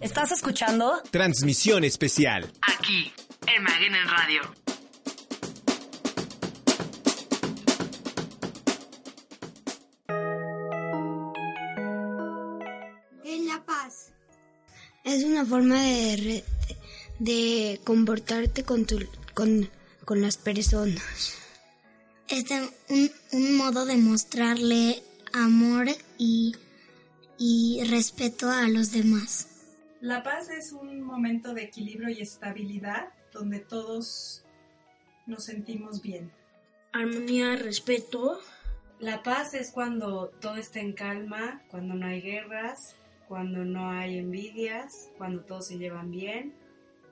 ¿Estás escuchando? Transmisión especial. Aquí, en Maguen en Radio. Es la paz. Es una forma de, de comportarte con, tu, con, con las personas. Es un, un modo de mostrarle amor y, y respeto a los demás. La paz es un momento de equilibrio y estabilidad donde todos nos sentimos bien. Armonía, respeto. La paz es cuando todo está en calma, cuando no hay guerras, cuando no hay envidias, cuando todos se llevan bien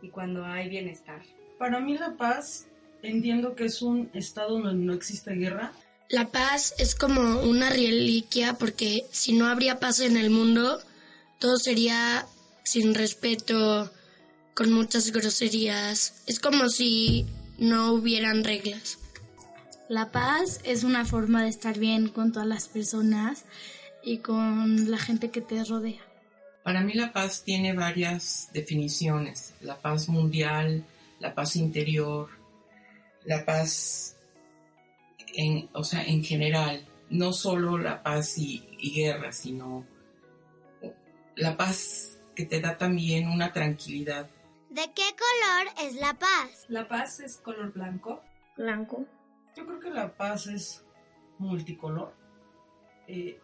y cuando hay bienestar. Para mí la paz entiendo que es un estado donde no existe guerra. La paz es como una reliquia porque si no habría paz en el mundo, todo sería sin respeto, con muchas groserías. Es como si no hubieran reglas. La paz es una forma de estar bien con todas las personas y con la gente que te rodea. Para mí la paz tiene varias definiciones. La paz mundial, la paz interior, la paz en, o sea, en general, no solo la paz y, y guerra, sino la paz que te da también una tranquilidad. ¿De qué color es la paz? La paz es color blanco. Blanco. Yo creo que la paz es multicolor. Eh,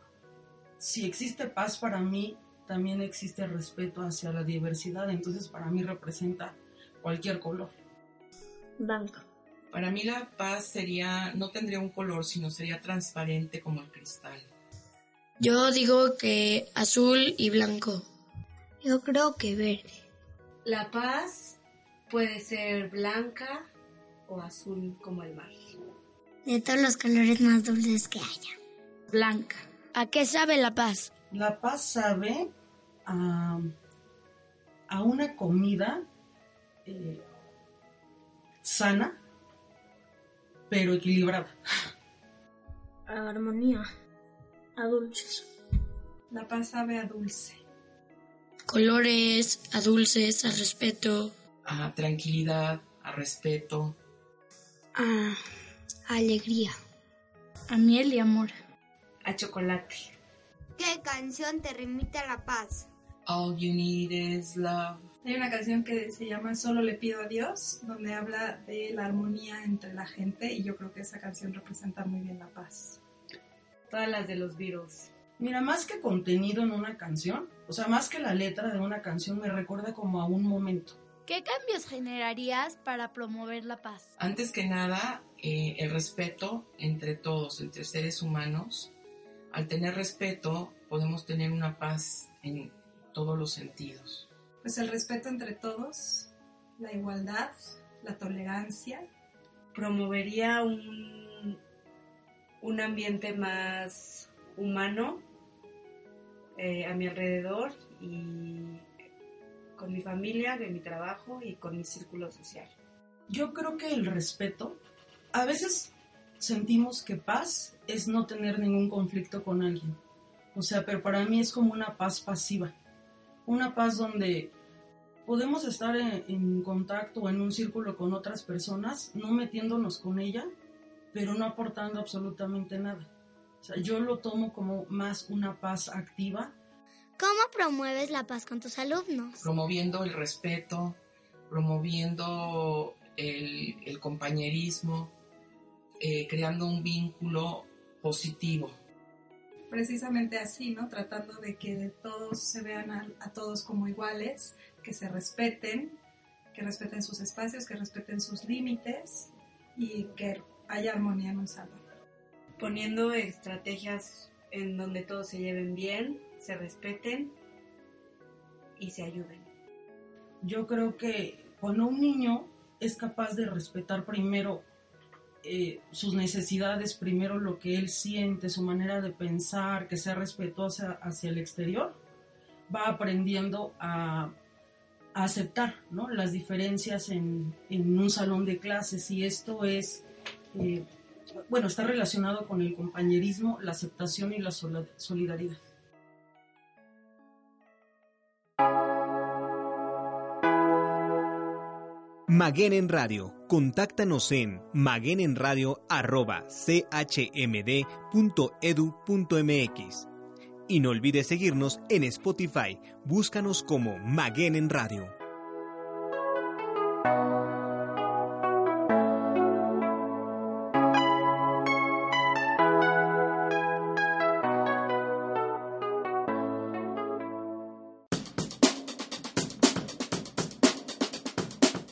si existe paz para mí, también existe respeto hacia la diversidad, entonces para mí representa cualquier color. Blanco. Para mí la paz sería, no tendría un color, sino sería transparente como el cristal. Yo digo que azul y blanco. Yo creo que verde. La paz puede ser blanca o azul como el mar. De todos los colores más dulces que haya. Blanca. ¿A qué sabe la paz? La paz sabe a, a una comida eh, sana, pero equilibrada. A armonía. A dulces. La paz sabe a dulce. Colores, a dulces, a respeto. A tranquilidad, a respeto. A alegría. A miel y amor. A chocolate. ¿Qué canción te remite a la paz? All you need is love. Hay una canción que se llama Solo le pido a Dios, donde habla de la armonía entre la gente y yo creo que esa canción representa muy bien la paz. Todas las de los Beatles. Mira, más que contenido en una canción, o sea, más que la letra de una canción, me recuerda como a un momento. ¿Qué cambios generarías para promover la paz? Antes que nada, eh, el respeto entre todos, entre seres humanos. Al tener respeto, podemos tener una paz en todos los sentidos. Pues el respeto entre todos, la igualdad, la tolerancia. Promovería un, un ambiente más humano eh, a mi alrededor y con mi familia, de mi trabajo y con mi círculo social. Yo creo que el respeto, a veces sentimos que paz es no tener ningún conflicto con alguien. O sea, pero para mí es como una paz pasiva. Una paz donde podemos estar en, en contacto o en un círculo con otras personas, no metiéndonos con ella, pero no aportando absolutamente nada. O sea, yo lo tomo como más una paz activa. ¿Cómo promueves la paz con tus alumnos? Promoviendo el respeto, promoviendo el, el compañerismo, eh, creando un vínculo positivo. Precisamente así, ¿no? Tratando de que todos se vean a, a todos como iguales, que se respeten, que respeten sus espacios, que respeten sus límites y que haya armonía en un salón. Poniendo estrategias en donde todos se lleven bien, se respeten y se ayuden. Yo creo que cuando un niño es capaz de respetar primero eh, sus necesidades, primero lo que él siente, su manera de pensar, que sea respetuosa hacia el exterior, va aprendiendo a, aceptar ¿no? las diferencias en, en, un salón de clases y esto es, eh, bueno, está relacionado con el compañerismo, la aceptación y la solidaridad. Maguen en Radio. Contáctanos en maguenenradio.chmd.edu.mx. Y no olvides seguirnos en Spotify. Búscanos como Maguen en Radio.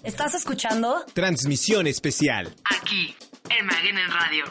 ¿Estás escuchando? Transmisión especial. Aquí, en Maguen Radio.